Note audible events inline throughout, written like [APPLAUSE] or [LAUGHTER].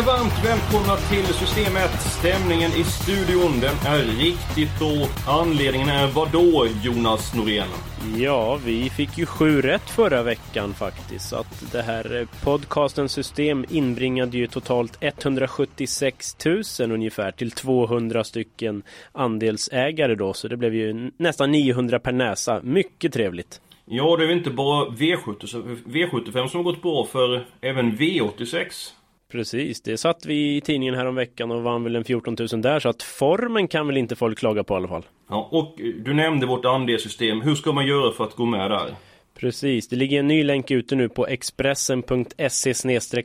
Känner varmt välkomna till Systemet. Stämningen i studion den är riktigt bra. Anledningen är vad då Jonas Norén? Ja, vi fick ju sju rätt förra veckan faktiskt. Så att det här eh, podcastens system inbringade ju totalt 176 000 ungefär till 200 stycken andelsägare då. Så det blev ju nästan 900 per näsa. Mycket trevligt. Ja, det är ju inte bara V75, V75 som har gått bra för även V86. Precis, det satt vi i tidningen här om veckan och vann väl en 14 000 där. Så att formen kan väl inte folk klaga på i alla fall. Ja, och du nämnde vårt andelssystem. Hur ska man göra för att gå med där? Precis, det ligger en ny länk ute nu på expressen.se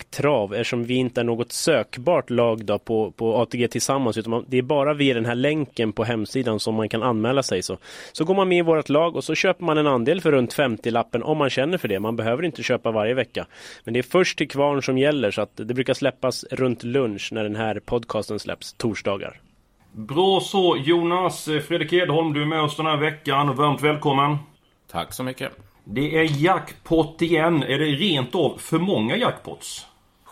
trav eftersom vi inte är något sökbart lag då på, på ATG tillsammans utan det är bara via den här länken på hemsidan som man kan anmäla sig. Så, så går man med i vårt lag och så köper man en andel för runt 50-lappen om man känner för det. Man behöver inte köpa varje vecka. Men det är först till kvarn som gäller så att det brukar släppas runt lunch när den här podcasten släpps, torsdagar. Bra så Jonas, Fredrik Edholm, du är med oss den här veckan. Varmt välkommen! Tack så mycket. Det är jackpot igen. Är det rent av för många jackpots?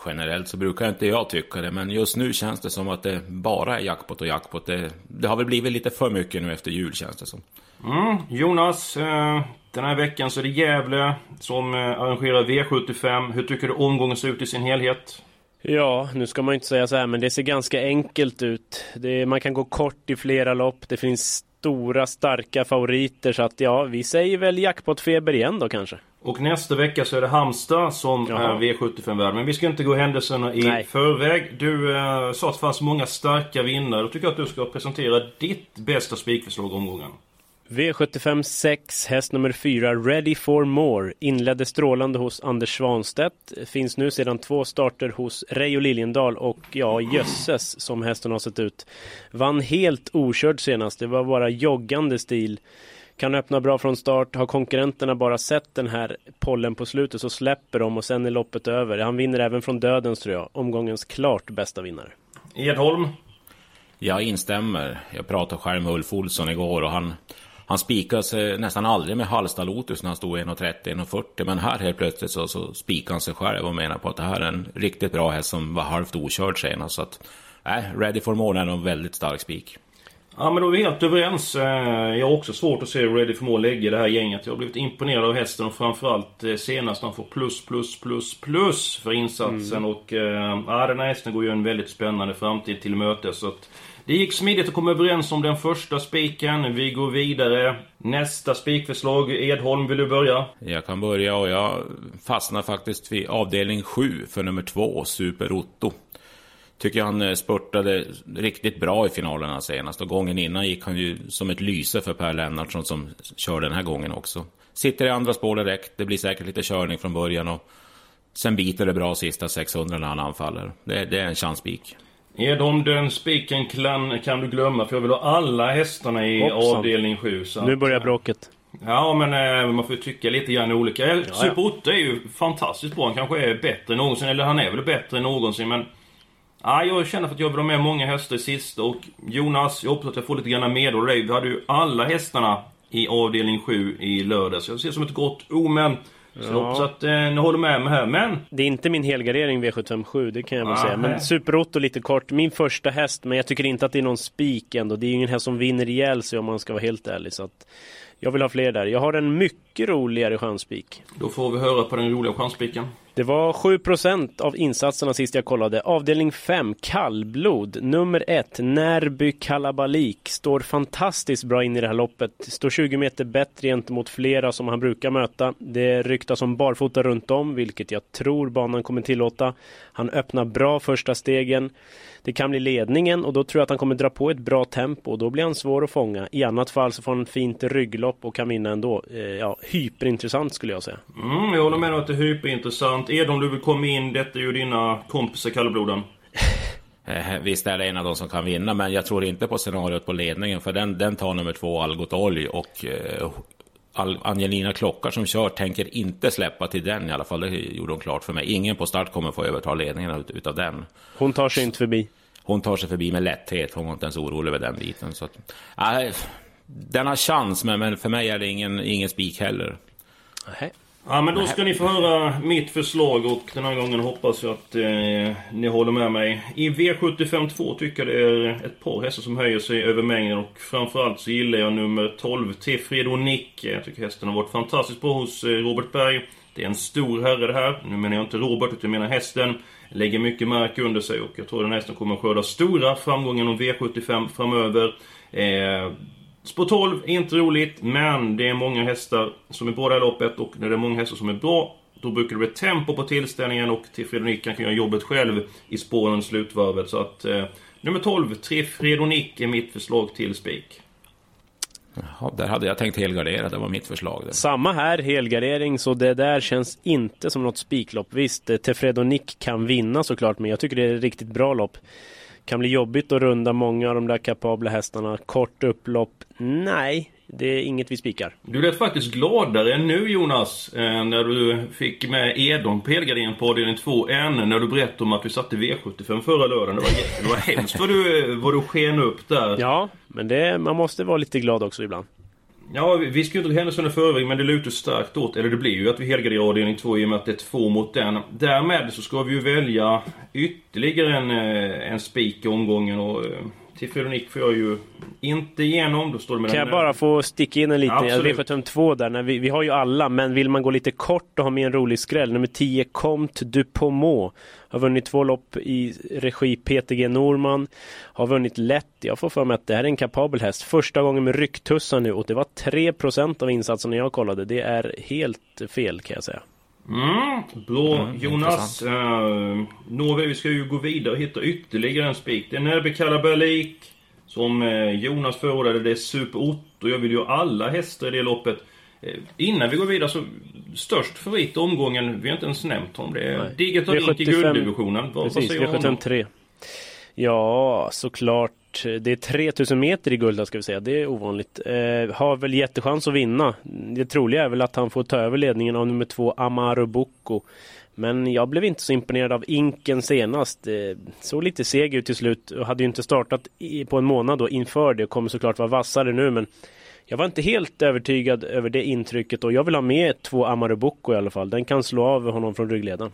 Generellt så brukar inte jag tycka det, men just nu känns det som att det bara är jackpot och jackpot. Det, det har väl blivit lite för mycket nu efter jul känns det som. Mm, Jonas, eh, den här veckan så är det Gävle som eh, arrangerar V75. Hur tycker du omgången ser ut i sin helhet? Ja, nu ska man inte säga så här, men det ser ganska enkelt ut. Det, man kan gå kort i flera lopp. Det finns stora starka favoriter så att ja, vi säger väl jackpotfeber igen då kanske. Och nästa vecka så är det Halmstad som Jaha. är V75-värd. Men vi ska inte gå händelserna i Nej. förväg. Du eh, sa att det fanns många starka vinnare. Då tycker jag att du ska presentera ditt bästa spikförslag omgången. V75 6, häst nummer 4, Ready for More, inledde strålande hos Anders Svanstedt. Finns nu sedan två starter hos Reijo Liljendal och ja, jösses som hästen har sett ut. Vann helt okörd senast, det var bara joggande stil. Kan öppna bra från start. Har konkurrenterna bara sett den här pollen på slutet så släpper de och sen är loppet över. Han vinner även från dödens tror jag. Omgångens klart bästa vinnare. Edholm. Jag instämmer. Jag pratade själv med Ulf Olsson igår och han, han spikade sig nästan aldrig med Hallsta Lotus när han stod 1,30-1,40. Men här helt plötsligt så, så spikade han sig själv och menar på att det här är en riktigt bra häst som var halvt okörd senast. Så att, nej, Ready for More är en väldigt stark spik. Ja men då är vi helt överens. Eh, Jag har också svårt att se Ready for More lägga det här gänget. Jag har blivit imponerad av hästen och framförallt eh, senast när han får plus, plus, plus, plus för insatsen. Och eh, ja, den här hästen går ju en väldigt spännande framtid till mötes. Så att det gick smidigt att komma överens om den första spiken. Vi går vidare. Nästa spikförslag. Edholm, vill du börja? Jag kan börja och jag fastnar faktiskt vid avdelning 7 för nummer 2, Super Otto. Tycker han eh, spurtade riktigt bra i finalerna senast och gången innan gick han ju som ett lyse för Per Lennartsson som kör den här gången också. Sitter i andra spår direkt, det blir säkert lite körning från början och sen biter det bra sista 600 när han anfaller. Det, det är en chanspik. Edholm, den spiken kan, kan du glömma för jag vill ha alla hästarna i Hoppsan. avdelning 7. Så Nu börjar bråket. Ja men eh, man får ju tycka lite grann olika. Ja, Super Otto är ju fantastiskt bra. Han kanske är bättre än någonsin. Eller han är väl bättre än någonsin men... Ja, jag känner för att jag vill ha med många hästar i sista och Jonas, jag hoppas att jag får lite grann medhåll dig. Vi hade ju alla hästarna i avdelning 7 i lördags. Jag ser som ett gott omen. Så jag hoppas att eh, ni håller med mig här. Men Det är inte min helgardering V757, det kan jag väl Ah, säga. Men nej. Super Otto lite kort. Min första häst, men jag tycker inte att det är någon spik ändå. Det är ju ingen häst som vinner ihjäl sig om man ska vara helt ärlig. Så att Jag vill ha fler där. Jag har en mycket roligare chanspik. Då får vi höra på den roliga chanspiken. Det var 7% av insatserna sist jag kollade. Avdelning 5, kallblod. Nummer 1, Närby Kalabalik. Står fantastiskt bra in i det här loppet. Står 20 meter bättre gentemot flera som han brukar möta. Det ryktas om barfota runt om, vilket jag tror banan kommer tillåta. Han öppnar bra första stegen. Det kan bli ledningen och då tror jag att han kommer dra på ett bra tempo och då blir han svår att fånga. I annat fall så får han fint rygglopp och kan vinna ändå. Eh, ja, hyperintressant skulle jag säga. Mm, jag håller med om att det är hyperintressant. Edom, du vill komma in. Detta är ju dina kompisar kallbloden. [LAUGHS] Eh, Visst är det en av de som kan vinna, men jag tror inte på scenariot på ledningen. För den, den tar nummer två, Algot Olj. Och eh, Angelina Klockar som kör tänker inte släppa till den i alla fall. Det gjorde hon klart för mig. Ingen på start kommer få överta ledningen ut, utav den. Hon tar sig inte förbi. Hon tar sig förbi med lätthet. Hon var inte ens orolig över den biten. Så att, nej, den har chans, men, men för mig är det ingen, ingen spik heller. Nej. Ja men då ska ni få höra mitt förslag och den här gången hoppas jag att eh, ni håller med mig. I V75 2 tycker jag det är ett par hästar som höjer sig över mängden och framförallt så gillar jag nummer 12 Tefredo Nick. Jag tycker hästen har varit fantastiskt bra hos eh, Robert Berg. Det är en stor herre det här. Nu menar jag inte Robert utan jag menar hästen. Lägger mycket mark under sig och jag tror den hästen kommer att skörda stora framgångar om V75 framöver. Eh, Spår 12 är inte roligt, men det är många hästar som är bra det här loppet och när det är många hästar som är bra då brukar det bli tempo på tillställningen och Tefredonic kan göra jobbet själv i spåren slutvarvet. Så att eh, nummer 12, Tefredonic är mitt förslag till spik. Jaha, där hade jag tänkt helgardera, det var mitt förslag. Det. Samma här, helgardering, så det där känns inte som något spiklopp. Visst, eh, Tefredo Nick kan vinna såklart, men jag tycker det är ett riktigt bra lopp. Kan bli jobbigt att runda många av de där kapabla hästarna. Kort upplopp? Nej, det är inget vi spikar. Du lät faktiskt gladare nu Jonas, eh, när du fick med Edon på helgarderingen på avdelning 2 än när du berättade om att vi satte V75 förra lördagen. Det var, det var hemskt vad du, vad du sken upp där. Ja, men det, man måste vara lite glad också ibland. Ja, vi- ska ju inte händelserna i förväg, men det lutar starkt åt, eller det blir ju att vi helgarderar avdelning 2 i och med att det är två mot den. Därmed så ska vi ju välja ytterligare en, eh, en spik i omgången och eh, till Fredrik får jag ju inte igenom. Då står det Kan jag bara få sticka in en liten? Jag Absolut. att 2 där, när vi, vi har ju alla, men vill man gå lite kort och ha med en rolig skräll. Nummer 10, Comte du Pommeau. Har vunnit två lopp i regi PTG Norman. Har vunnit lätt. Jag får för mig att det här är en kapabel häst. Första gången med rycktussar nu och det var 3% av insatserna jag kollade. Det är helt fel kan jag säga. Mm, bra Jonas. Uh, Nåväl, vi ska ju gå vidare och hitta ytterligare en spik. Det är Kalabalik. Som eh, Jonas förordade, det är Super Otto. Jag vill ju ha alla hästar i det loppet. Eh, innan vi går vidare så, störst favorit i omgången, vi har inte ens nämnt honom. Det är och Rink i V75 gulddivisionen. Vad, säger du om honom? V753. Ja, såklart. Det är 3000 meter i guld ska vi säga. Det är ovanligt. Eh, har väl jättechans att vinna. Det troliga är väl att han får ta över ledningen av nummer två Amaro Bocco. Men jag blev inte så imponerad av Inken senast. Eh, såg lite seg ut till slut och hade ju inte startat i, på en månad då inför det och kommer såklart vara vassare nu men jag var inte helt övertygad över det intrycket och jag vill ha med två Amaro Bocco i alla fall. Den kan slå av honom från ryggledaren.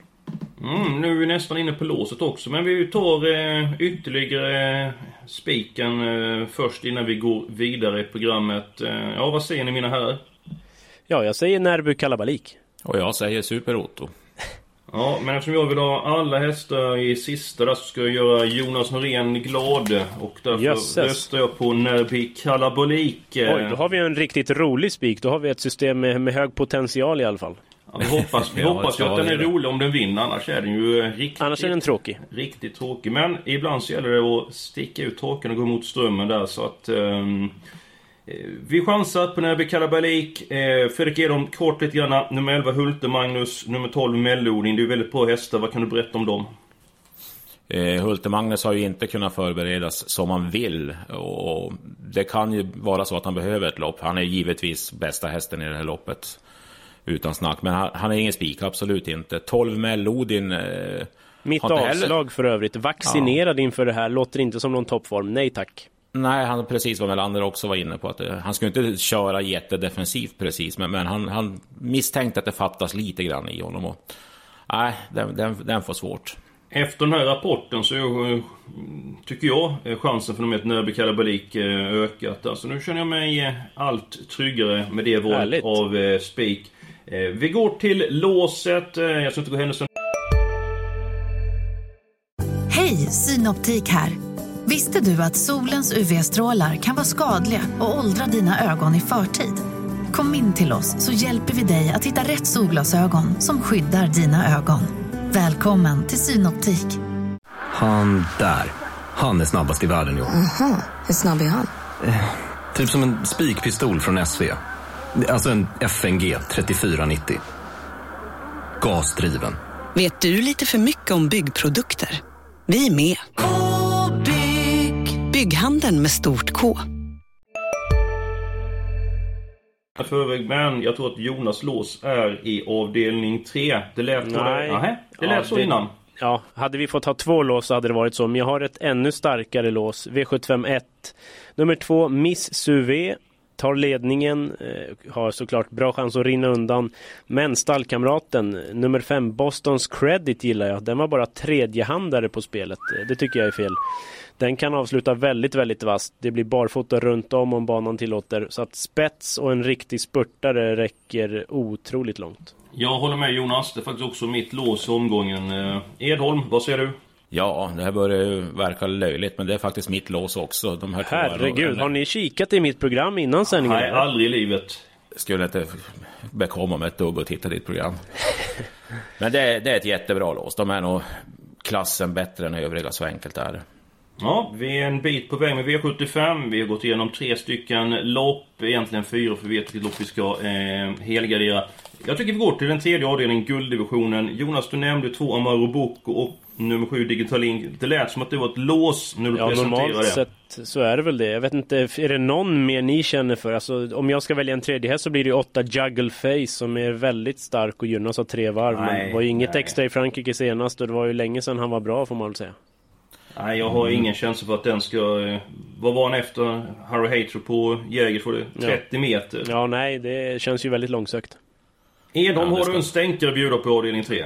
Mm, nu är vi nästan inne på låset också, men vi tar eh, ytterligare eh, spiken eh, först innan vi går vidare i programmet. Eh, ja, vad säger ni mina herrar? Ja, jag säger Närby Kalabalik. Och jag säger Super Otto. Ja, men eftersom jag vill ha alla hästar i sista där så ska jag göra Jonas Norén glad. Och därför Jösses. röstar jag på Nerby Kalabalik. Oj, då har vi en riktigt rolig spik. Då har vi ett system med, med hög potential i alla fall. ja, vi hoppas, vi [LAUGHS] hoppas ju att den är rolig om den vinner, annars är den ju riktigt, Annars är den tråkig. riktigt tråkig. Men ibland så gäller det att sticka ut torken och gå mot strömmen där så att... eh, vi chansar på Nerby Kalabalik. Eh, Fredrik Edholm, kort lite grann. Nummer 11 Hulte Magnus, nummer 12 Mellodin. Det är väldigt bra hästar. Vad kan du berätta om dem? Eh, Hulte Magnus har ju inte kunnat förberedas som han vill. Och det kan ju vara så att han behöver ett lopp. Han är givetvis bästa hästen i det här loppet. Utan snack. Men han, han är ingen spik, absolut inte. 12 Mellodin. Eh, Mitt inte heller- avslag för övrigt. Vaccinerad inför det här. Låter inte som någon toppform. Nej tack. Nej, han precis vad Melander också var inne på. Att eh, han skulle inte köra jättedefensivt precis. Men, men han, han misstänkte att det fattas lite grann i honom. Och, nej, den, den, den får svårt. Efter den här rapporten så är, tycker jag chansen för nummer ett Nöby Kalabalik ökat. Alltså nu känner jag mig allt tryggare med det valet av spik. Vi går till låset. Jag ska inte gå händelsen. Hej, Synoptik här. Visste du att solens UV-strålar kan vara skadliga och åldra dina ögon i förtid? Kom in till oss så hjälper vi dig att hitta rätt solglasögon som skyddar dina ögon. Välkommen till Synoptik. Han där, han är snabbast i världen i år. Aha, hur snabb är han? Eh, typ som en spikpistol från SV. Alltså en FNG 3490. Gasdriven. Vet du lite för mycket om byggprodukter? Vi är med. -bygg. Bygghandeln med stort K. förväg, men jag tror att Jonas lås är i avdelning 3. Det lät Nej. Det, Nähä, det lät ja, så det, innan. Ja, hade vi fått ha två lås så hade det varit så. Men jag har ett ännu starkare lås. V751. Nummer två, Miss Suvé. Tar ledningen, eh, har såklart bra chans att rinna undan. Men stallkamraten, nummer fem, Bostons Credit gillar jag. Den var bara tredjehandare på spelet. Eh, det tycker jag är fel. Den kan avsluta väldigt, väldigt vasst. Det blir barfota runt om om banan tillåter. Så att spets och en riktig spurtare räcker otroligt långt. Jag håller med Jonas. Det är faktiskt också mitt lås i omgången. Eh, Edholm, vad säger du? Ja, det här börjar ju verka löjligt, men det är faktiskt mitt lås också. De här Herregud, har ni kikat i mitt program innan sändningen? Nej, aldrig i livet. Skulle inte bekomma mig ett dugg och titta ditt program. [LAUGHS] men det är, det är ett jättebra lås. De är nog klassen bättre än övriga, så enkelt är det. Ja, vi är en bit på väg med V75. Vi har gått igenom tre stycken lopp. Egentligen fyra, för vi vet vilket lopp vi ska eh, helgardera. Jag tycker vi går till den tredje avdelningen, gulddivisionen. Jonas, du nämnde två Amaro Bocco och nummer sju Digitalin. Det lät som att det var ett lås när du ja, presenterade normalt sett så är det väl det. Jag vet inte, är det någon mer ni känner för? Alltså, om jag ska välja en tredje häst så blir det ju åtta Juggle Face som är väldigt stark och gynnas av tre varv. Nej, men det var ju inget nej. extra i Frankrike senast och det var ju länge sedan han var bra får man väl säga. Nej, jag har mm. ingen känsla för att den ska... Eh, vad var han efter Harry Hater på Jäger? 30 ja. meter? Ja, nej, det känns ju väldigt långsökt. Edholm, ja, har du en stänkare att bjuda på avdelning 3?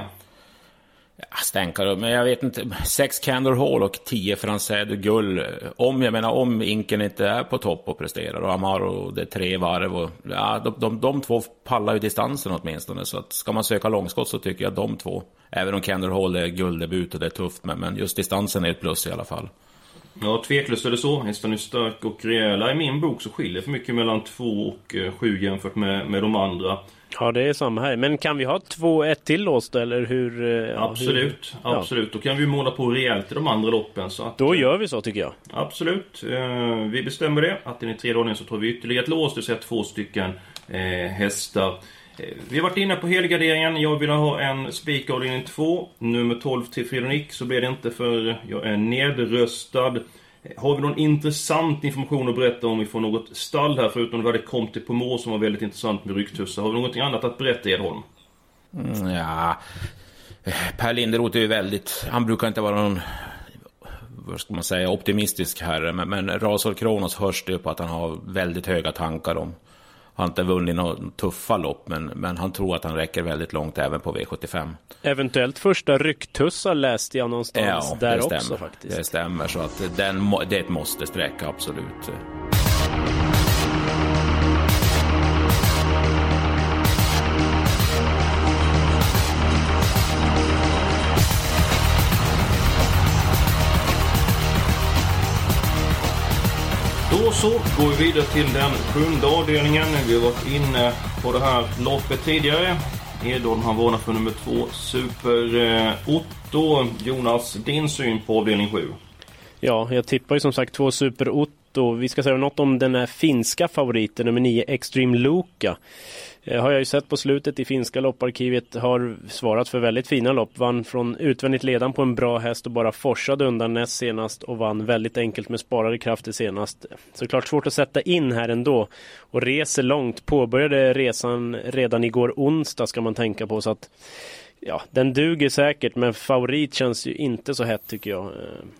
Ja, stänkare, men jag vet inte. Sex Candor Hall och tio Francais de Gull. Om, jag menar, om Inken inte är på topp och presterar och Amaro, det är tre varv och... Ja, de, de, de två pallar ju distansen åtminstone. Så att ska man söka långskott så tycker jag de två. Även om Candor Hall är gulddebut och det är tufft, men, men just distansen är ett plus i alla fall. Ja, tveklöst är det så. Hästen är stark och rejäla. I min bok så skiljer för mycket mellan två och eh, sju jämfört med, med de andra. Ja, det är samma här. Men kan vi ha två, ett till lås då, eller hur? Eh, absolut, hur? absolut. Ja. Då kan vi måla på rejält i de andra loppen. Så att, då gör vi så tycker jag. Absolut. Eh, vi bestämmer det. Att i den tredje ordningen så tar vi ytterligare ett lås, det vill säga två stycken eh, hästar. Eh, vi har varit inne på helgarderingen. Jag vill ha en spik avdelning 2. Nummer 12 till Fredrik så blir det inte för jag är nedröstad. Har vi någon intressant information att berätta om ifrån något stall här förutom det vi hade på Må som var väldigt intressant med ryggtussar? Har vi någonting annat att berätta Edholm? Mm, ja... Per Linderoth är ju väldigt... Han brukar inte vara någon... Vad ska man säga? Optimistisk herre. Men, men Rasol Kronos hörs det på att han har väldigt höga tankar om har inte vunnit några tuffa lopp, men, men han tror att han räcker väldigt långt även på V75. Eventuellt första rycktussar läste jag någonstans ja, där stämmer. också faktiskt. Det stämmer, så att den, det är ett måste sträcka, absolut. Så går vi vidare till den sjunde avdelningen. Vi har varit inne på det här loppet tidigare. Edholm har varnat för nummer två, Super-Otto. Eh, Jonas, din syn på avdelning 7? Ja, jag tippar ju som sagt två Super Otto. Vi ska säga något om den här finska favoriten, nummer nio, Extreme Luka. Eh, har jag ju sett på slutet i finska lopparkivet har svarat för väldigt fina lopp. Vann från utvändigt ledan på en bra häst och bara forsade undan näst senast och vann väldigt enkelt med sparade krafter senast. Såklart svårt att sätta in här ändå och reser långt. Påbörjade resan redan igår onsdag ska man tänka på så att Ja, den duger säkert men favorit känns ju inte så hett tycker jag.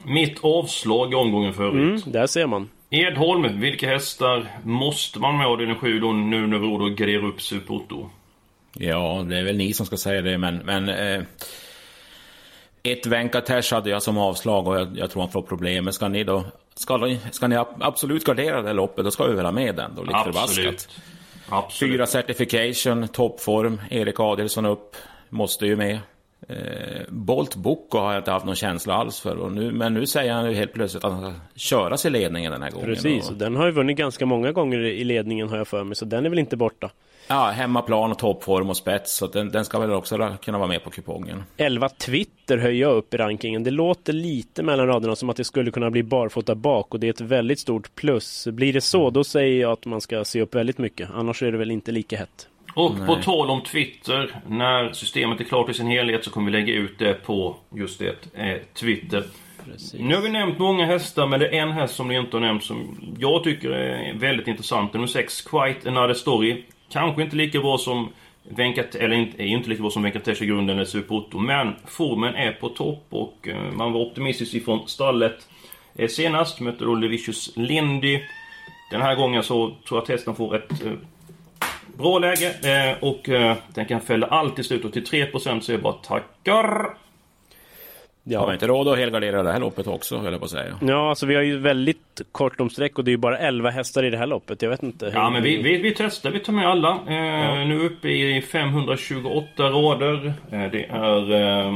Mitt avslag i omgången förut. Mm, där ser man. Edholm, vilka hästar måste man med avdelning 7 då nu när att gardera upp Super 8? Ja, det är väl ni som ska säga det, men... men eh, ett Venkatesh hade jag som avslag och jag, jag tror han får problem. Men ska ni då... Ska, ska ni absolut gardera det här loppet, då ska vi väl ha med den då, lite förbaskat. Absolut. Absolut. Fyra certification, toppform, Erik Adelsson upp, måste ju med. Eh, Bolt Bocco har jag inte haft någon känsla alls för. Nu, men nu säger han ju helt plötsligt att han ska köra sig i ledningen den här gången. Precis, Och, den har ju vunnit ganska många gånger i ledningen har jag för mig, så den är väl inte borta. ja, hemmaplan och toppform och spets, så den, den ska väl också kunna vara med på kupongen. 11 Twitter höjer jag upp i rankingen. Det låter lite mellan raderna som att det skulle kunna bli barfota bak och det är ett väldigt stort plus. Blir det så, då säger jag att man ska se upp väldigt mycket. Annars är det väl inte lika hett. Och på tal om Twitter, när systemet är klart i sin helhet så kommer vi lägga ut det på just det, eh, Twitter. Nu har vi nämnt många hästar, men det är en häst som ni inte har nämnt som jag tycker är väldigt intressant. Nummer 6, Quite Another Story. Kanske inte lika bra som Venkat, eller inte, är inte lika bra som Venkatesh i grunden eller Super Otto, men formen är på topp och eh, man var optimistisk ifrån stallet. Eh, senast mötte då Levicius Lindy. Den här gången så tror jag att hästen får ett eh, Bra läge eh, och eh, den kan fälla allt i slut och till 3% så är jag bara tackar. Har vi inte råd att helgardera det här loppet också, höll jag på att säga. Ja, alltså vi har ju väldigt kort om sträck och det är ju bara 11 hästar i det här loppet. Jag vet inte. hur- Ja men vi, vi, vi testar, vi tar med alla. Eh, Nu uppe i 528 rader. Eh, det är eh,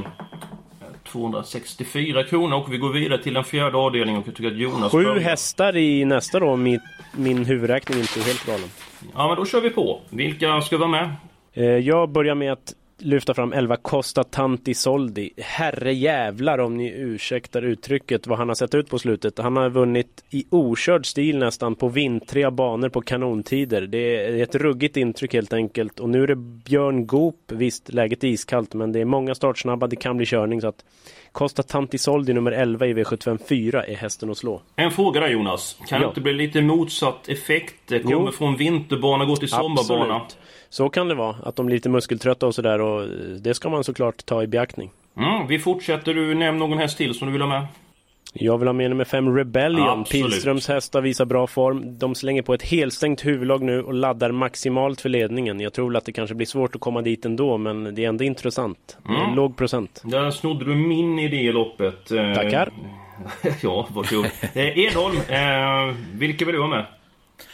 264 kronor och vi går vidare till den fjärde avdelningen och jag tycker att Jonas Sju börjar. hästar i nästa då, min, min huvudräkning inte är helt galen. Ja men då kör vi på. Vilka ska vara med? Eh, Jag börjar med att lyfta fram 11 Costa Tanti Soldi. Herre jävlar om ni ursäktar uttrycket vad han har sett ut på slutet. Han har vunnit i okörd stil nästan på vintriga banor på kanontider. Det är ett ruggigt intryck helt enkelt. Och nu är det Björn Goop. Visst, läget är iskallt men det är många startsnabba. Det kan bli körning så att Costa Tanti Soldi nummer 11 i V75 4 är hästen att slå. En fråga där Jonas. Kan det Ja. inte bli lite motsatt effekt? Det kommer Jo. från vinterbana går till sommarbana. Absolut. Så kan det vara, att de blir lite muskeltrötta och sådär och det ska man såklart ta i beaktning. Mm, vi fortsätter. Du nämn någon häst till som du vill ha med. Jag vill ha med nummer 5 Rebellion. Absolut. Pilströms hästar visar bra form. De slänger på ett helstängt huvudlag nu och laddar maximalt för ledningen. Jag tror väl att det kanske blir svårt att komma dit ändå, men det är ändå intressant. Mm. Låg procent. Där snodde du min idé i loppet. Eh, Tackar. [LAUGHS] ja, varsågod. eh, Edholm, eh, vilka vill du ha med?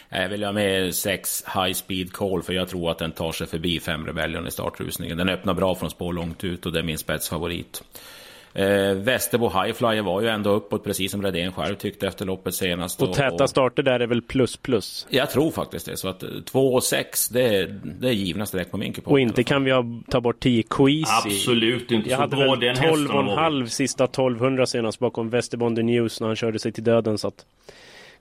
Jag vill ha med sex High Speed Call för jag tror att den tar sig förbi fem Rebellion i startrusningen. Den öppnar bra från spår långt ut och det är min spetsfavorit. Eh, Västerbo Highflyer var ju ändå uppåt precis som Redén själv tyckte efter loppet senast. Och täta starter där är väl plus plus. Jag tror faktiskt det. Så att 2 och 6 det, är- det är givna streck på min kupong. Och inte kan vi ha, ta bort 10 Queasy. Absolut inte Jag så hade väl den hästen har 12 och en varit. halv sista 1200 senast bakom Västerbonde News när han körde sig till döden så att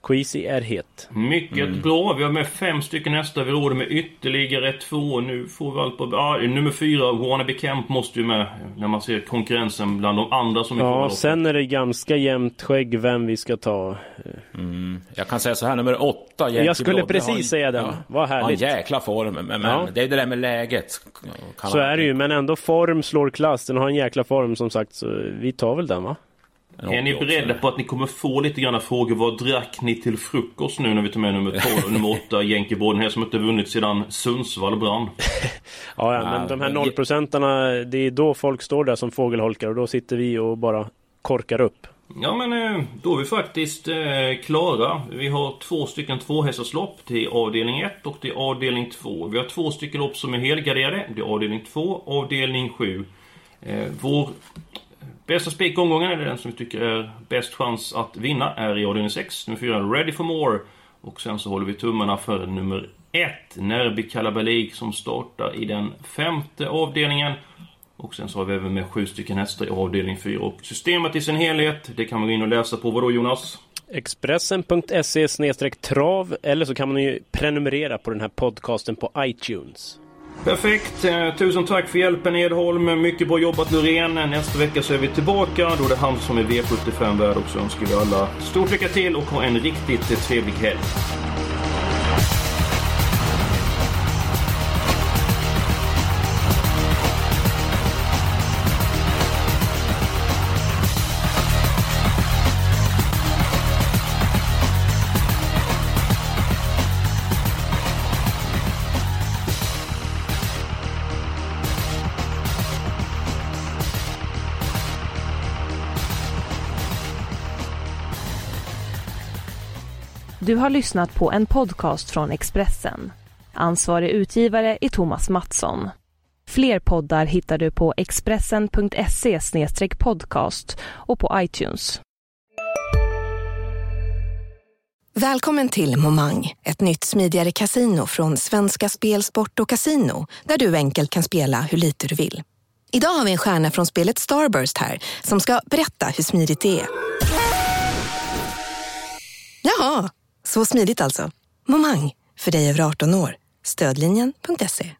Queasy är het. Mycket Mm. bra. Vi har med fem stycken hästar. Vi råder med ytterligare två. Nu får vi allt på... Ja, nummer fyra, Wannabe Camp måste ju med. När man ser konkurrensen bland de andra som vi Ja, får. sen är det ganska jämnt skägg vem vi ska ta. Mm. Jag kan säga så här, nummer 8 Jag skulle precis säga den. Vad härligt. Har en jäkla form. Men, men Ja. det är det där med läget. Kan Så är det ju, men ändå form slår klass. Den har en jäkla form som sagt, så vi tar väl den va? Är ni beredda på att ni kommer få lite grann frågor? Vad drack ni till frukost nu när vi tar med nummer 12 och nummer 8, Jänkeborg? Den här som inte vunnit sedan Sundsvall brann. [LAUGHS] Ja, ja, men de här nollprocentarna, det är då folk står där som fågelholkar och då sitter vi och bara korkar upp. Ja men eh, då är vi faktiskt eh, klara. Vi har två stycken tvåhästarslopp. Det är avdelning 1 och det är avdelning 2. Vi har två stycken lopp som är helgarderade. Det är avdelning 2, avdelning 7. Eh, vår bästa spikomgången, eller den som vi tycker är bäst chans att vinna, är i avdelning 6. Nummer 4, Ready for More. Och sen så håller vi tummarna för nummer 1, Nerby Kalabalik, som startar i den femte avdelningen. Och sen så har vi även med sju stycken hästar i avdelning 4. Och systemet i sin helhet, det kan man gå in och läsa på. Vadå Jonas? Expressen.se trav eller så kan man ju prenumerera på den här podcasten på iTunes. Perfekt! Eh, tusen tack för hjälpen Edholm. Mycket bra jobbat Loreen. Nästa vecka så är vi tillbaka. Då är det han som är V75-värd och så önskar vi alla stort lycka till och ha en riktigt trevlig helg. Du har lyssnat på en podcast från Expressen. Ansvarig utgivare är Thomas Mattsson. Fler poddar hittar du på expressen.se podcast och på iTunes. Välkommen till Momang, ett nytt smidigare kasino från Svenska Spel, Sport och Casino där du enkelt kan spela hur lite du vill. Idag har vi en stjärna från spelet Starburst här som ska berätta hur smidigt det är. Jaha, så smidigt alltså. Momang, för dig över 18 år. Stödlinjen.se.